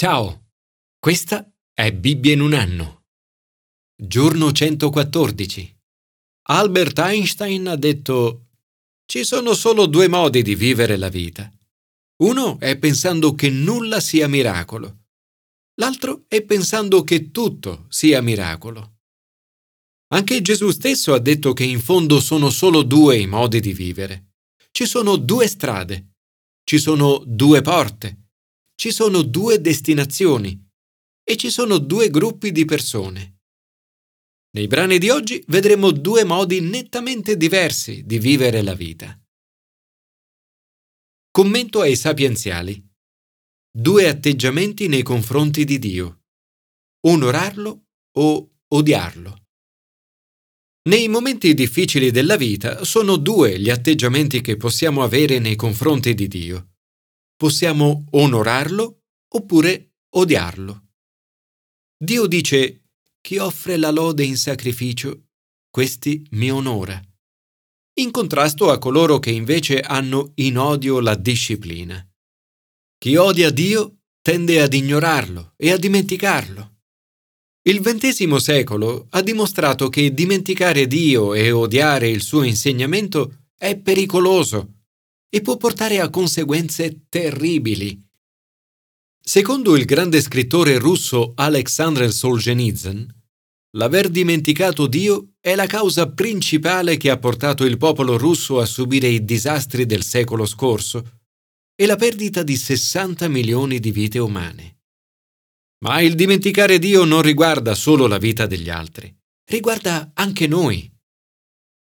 Ciao, questa è Bibbia in un anno. Giorno 114. Albert Einstein ha detto ci sono solo due modi di vivere la vita. Uno è pensando che nulla sia miracolo. L'altro è pensando che tutto sia miracolo. Anche Gesù stesso ha detto che in fondo sono solo due i modi di vivere. Ci sono due strade, ci sono due porte, ci sono due destinazioni e ci sono due gruppi di persone. Nei brani di oggi vedremo due modi nettamente diversi di vivere la vita. Commento ai sapienziali. Due atteggiamenti nei confronti di Dio. Onorarlo o odiarlo. Nei momenti difficili della vita sono due gli atteggiamenti che possiamo avere nei confronti di Dio possiamo onorarlo oppure odiarlo. Dio dice, chi offre la lode in sacrificio, questi mi onora, in contrasto a coloro che invece hanno in odio la disciplina. Chi odia Dio tende ad ignorarlo e a dimenticarlo. Il XX secolo ha dimostrato che dimenticare Dio e odiare il suo insegnamento è pericoloso e può portare a conseguenze terribili. Secondo il grande scrittore russo Alexander Solzhenitsyn, l'aver dimenticato Dio è la causa principale che ha portato il popolo russo a subire i disastri del secolo scorso e la perdita di 60 milioni di vite umane. Ma il dimenticare Dio non riguarda solo la vita degli altri, riguarda anche noi.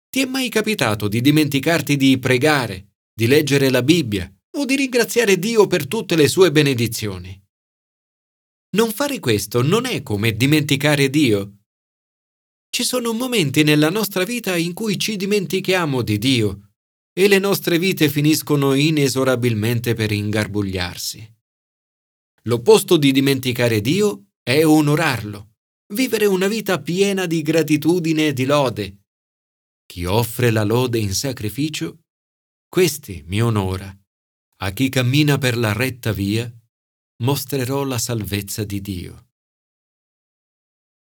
Ti è mai capitato di dimenticarti di pregare, di leggere la Bibbia o di ringraziare Dio per tutte le sue benedizioni. Non fare questo non è come dimenticare Dio. Ci sono momenti nella nostra vita in cui ci dimentichiamo di Dio e le nostre vite finiscono inesorabilmente per ingarbugliarsi. L'opposto di dimenticare Dio è onorarlo, vivere una vita piena di gratitudine e di lode. Chi offre la lode in sacrificio questi mi onora. A chi cammina per la retta via, mostrerò la salvezza di Dio.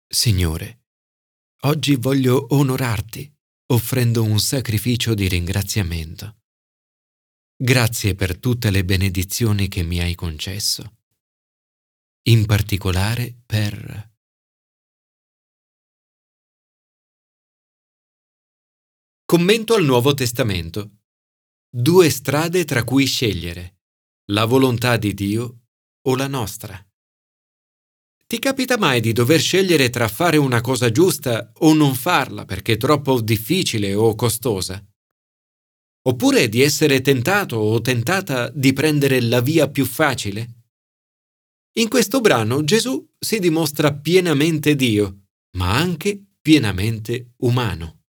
Signore, oggi voglio onorarti offrendo un sacrificio di ringraziamento. Grazie per tutte le benedizioni che mi hai concesso, in particolare per... Commento al Nuovo Testamento Due strade tra cui scegliere, la volontà di Dio o la nostra. Ti capita mai di dover scegliere tra fare una cosa giusta o non farla perché è troppo difficile o costosa? Oppure di essere tentato o tentata di prendere la via più facile? In questo brano Gesù si dimostra pienamente Dio, ma anche pienamente umano.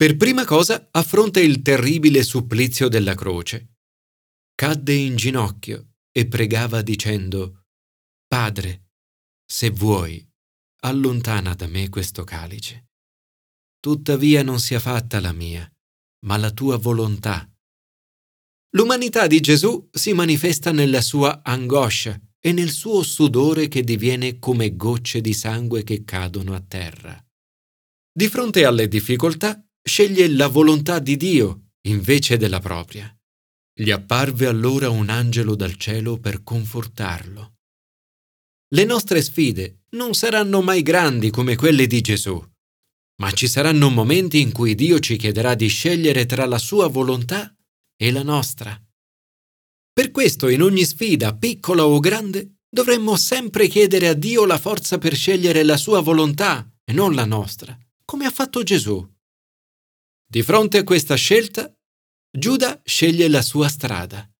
Per prima cosa affronta il terribile supplizio della croce. Cadde in ginocchio e pregava dicendo, Padre, se vuoi, allontana da me questo calice. Tuttavia non sia fatta la mia, ma la tua volontà. L'umanità di Gesù si manifesta nella sua angoscia e nel suo sudore che diviene come gocce di sangue che cadono a terra. Di fronte alle difficoltà, sceglie la volontà di Dio invece della propria. Gli apparve allora un angelo dal cielo per confortarlo. Le nostre sfide non saranno mai grandi come quelle di Gesù, ma ci saranno momenti in cui Dio ci chiederà di scegliere tra la sua volontà e la nostra. Per questo in ogni sfida, piccola o grande, dovremmo sempre chiedere a Dio la forza per scegliere la sua volontà e non la nostra, come ha fatto Gesù. Di fronte a questa scelta, Giuda sceglie la sua strada.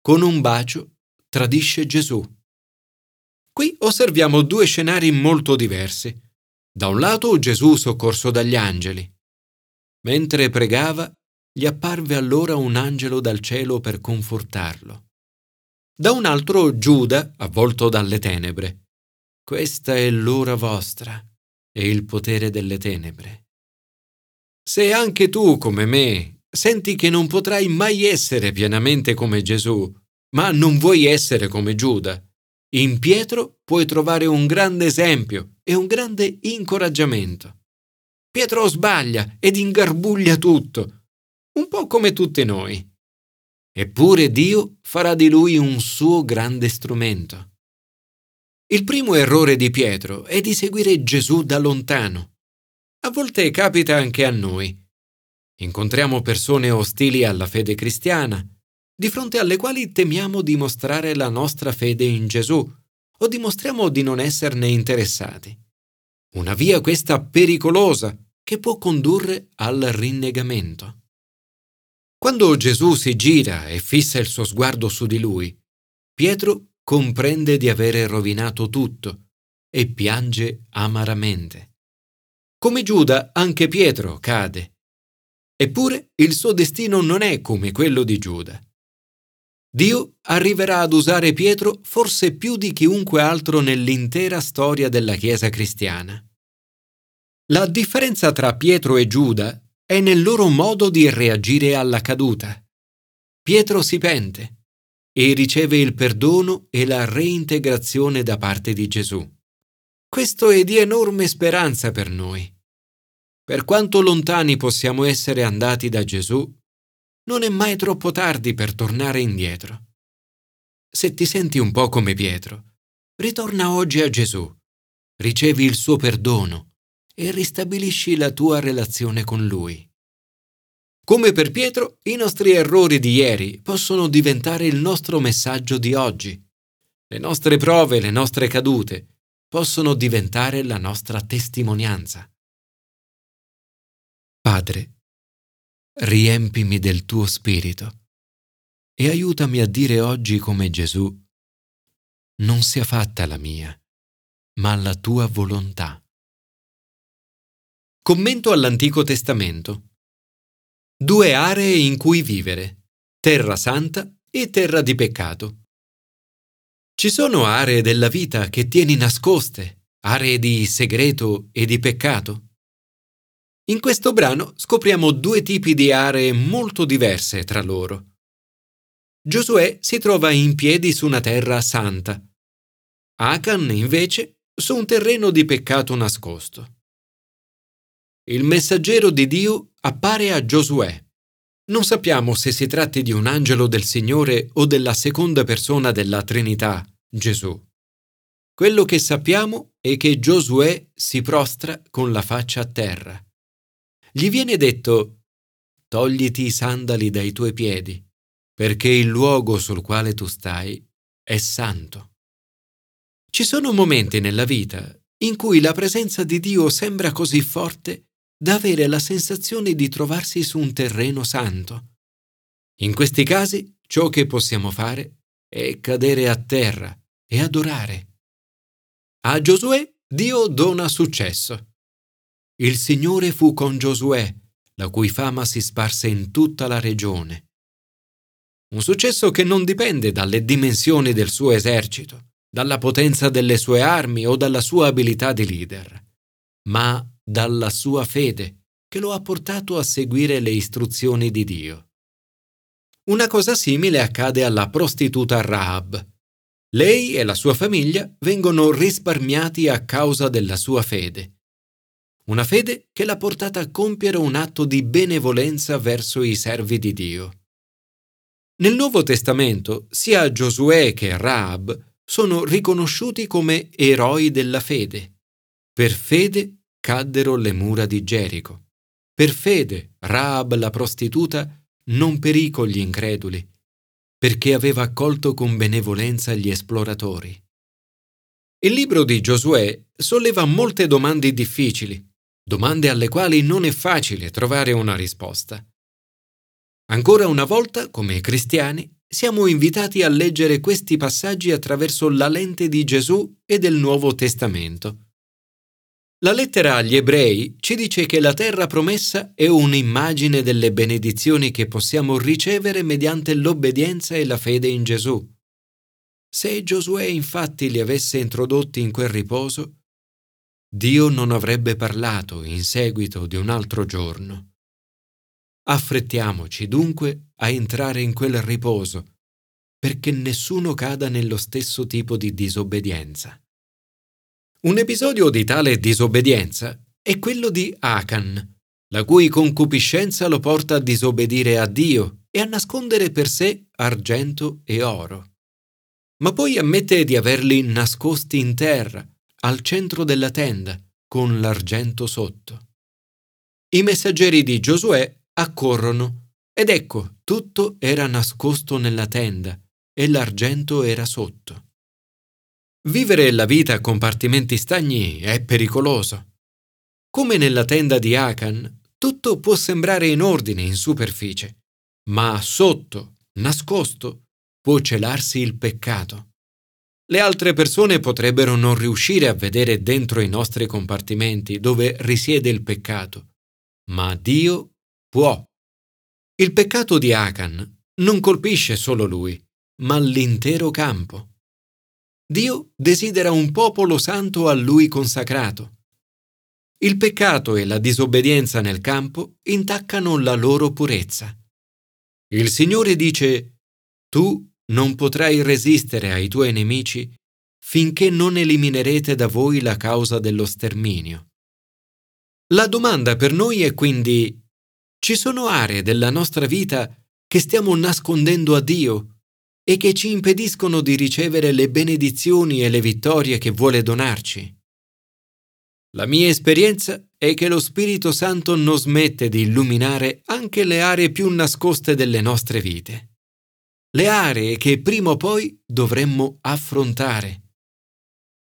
Con un bacio tradisce Gesù. Qui osserviamo due scenari molto diversi. Da un lato Gesù soccorso dagli angeli. Mentre pregava, gli apparve allora un angelo dal cielo per confortarlo. Da un altro Giuda, avvolto dalle tenebre. Questa è l'ora vostra e il potere delle tenebre. Se anche tu, come me, senti che non potrai mai essere pienamente come Gesù, ma non vuoi essere come Giuda, in Pietro puoi trovare un grande esempio e un grande incoraggiamento. Pietro sbaglia ed ingarbuglia tutto, un po' come tutti noi. Eppure Dio farà di lui un suo grande strumento. Il primo errore di Pietro è di seguire Gesù da lontano. A volte capita anche a noi. Incontriamo persone ostili alla fede cristiana, di fronte alle quali temiamo di mostrare la nostra fede in Gesù o dimostriamo di non esserne interessati. Una via questa pericolosa che può condurre al rinnegamento. Quando Gesù si gira e fissa il suo sguardo su di lui, Pietro comprende di avere rovinato tutto e piange amaramente. Come Giuda, anche Pietro cade. Eppure il suo destino non è come quello di Giuda. Dio arriverà ad usare Pietro forse più di chiunque altro nell'intera storia della Chiesa cristiana. La differenza tra Pietro e Giuda è nel loro modo di reagire alla caduta. Pietro si pente e riceve il perdono e la reintegrazione da parte di Gesù. Questo è di enorme speranza per noi. Per quanto lontani possiamo essere andati da Gesù, non è mai troppo tardi per tornare indietro. Se ti senti un po' come Pietro, ritorna oggi a Gesù, ricevi il suo perdono e ristabilisci la tua relazione con Lui. Come per Pietro, i nostri errori di ieri possono diventare il nostro messaggio di oggi. Le nostre prove, le nostre cadute possono diventare la nostra testimonianza. Padre, riempimi del tuo spirito e aiutami a dire oggi come Gesù, non sia fatta la mia, ma la tua volontà. Commento all'Antico Testamento. Due aree in cui vivere, terra santa e terra di peccato. Ci sono aree della vita che tieni nascoste, aree di segreto e di peccato? In questo brano scopriamo due tipi di aree molto diverse tra loro. Giosuè si trova in piedi su una terra santa. Achan, invece, su un terreno di peccato nascosto. Il messaggero di Dio appare a Giosuè. Non sappiamo se si tratti di un angelo del Signore o della seconda persona della Trinità, Gesù. Quello che sappiamo è che Giosuè si prostra con la faccia a terra gli viene detto togliti i sandali dai tuoi piedi, perché il luogo sul quale tu stai è santo. Ci sono momenti nella vita in cui la presenza di Dio sembra così forte da avere la sensazione di trovarsi su un terreno santo. In questi casi ciò che possiamo fare è cadere a terra e adorare. A Giosuè Dio dona successo. Il Signore fu con Giosuè, la cui fama si sparse in tutta la regione. Un successo che non dipende dalle dimensioni del suo esercito, dalla potenza delle sue armi o dalla sua abilità di leader, ma dalla sua fede che lo ha portato a seguire le istruzioni di Dio. Una cosa simile accade alla prostituta Rahab. Lei e la sua famiglia vengono risparmiati a causa della sua fede una fede che l'ha portata a compiere un atto di benevolenza verso i servi di Dio. Nel Nuovo Testamento sia Giosuè che Raab sono riconosciuti come eroi della fede. Per fede caddero le mura di Gerico. Per fede Raab la prostituta non perì con gli increduli, perché aveva accolto con benevolenza gli esploratori. Il libro di Giosuè solleva molte domande difficili, domande alle quali non è facile trovare una risposta. Ancora una volta, come cristiani, siamo invitati a leggere questi passaggi attraverso la lente di Gesù e del Nuovo Testamento. La lettera agli ebrei ci dice che la terra promessa è un'immagine delle benedizioni che possiamo ricevere mediante l'obbedienza e la fede in Gesù. Se Giosuè infatti li avesse introdotti in quel riposo, Dio non avrebbe parlato in seguito di un altro giorno. Affrettiamoci dunque a entrare in quel riposo, perché nessuno cada nello stesso tipo di disobbedienza. Un episodio di tale disobbedienza è quello di Achan, la cui concupiscenza lo porta a disobbedire a Dio e a nascondere per sé argento e oro. Ma poi ammette di averli nascosti in terra, al centro della tenda, con l'argento sotto. I messaggeri di Giosuè accorrono ed ecco, tutto era nascosto nella tenda e l'argento era sotto. Vivere la vita a compartimenti stagni è pericoloso. Come nella tenda di Akan, tutto può sembrare in ordine in superficie, ma sotto, nascosto, può celarsi il peccato. Le altre persone potrebbero non riuscire a vedere dentro i nostri compartimenti dove risiede il peccato, ma Dio può. Il peccato di Akan non colpisce solo lui, ma l'intero campo. Dio desidera un popolo santo a lui consacrato. Il peccato e la disobbedienza nel campo intaccano la loro purezza. Il Signore dice, Tu non potrai resistere ai tuoi nemici finché non eliminerete da voi la causa dello sterminio. La domanda per noi è quindi, ci sono aree della nostra vita che stiamo nascondendo a Dio e che ci impediscono di ricevere le benedizioni e le vittorie che vuole donarci. La mia esperienza è che lo Spirito Santo non smette di illuminare anche le aree più nascoste delle nostre vite. Le aree che prima o poi dovremmo affrontare.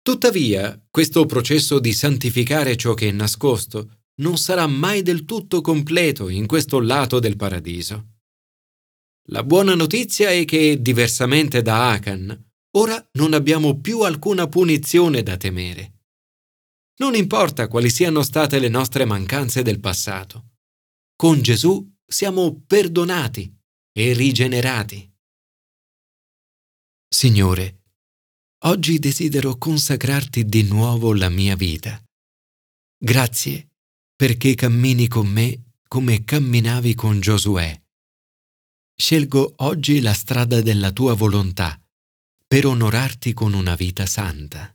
Tuttavia, questo processo di santificare ciò che è nascosto non sarà mai del tutto completo in questo lato del paradiso. La buona notizia è che, diversamente da Achan, ora non abbiamo più alcuna punizione da temere. Non importa quali siano state le nostre mancanze del passato. Con Gesù siamo perdonati e rigenerati. Signore, oggi desidero consacrarti di nuovo la mia vita. Grazie perché cammini con me come camminavi con Giosuè Scelgo oggi la strada della tua volontà per onorarti con una vita santa.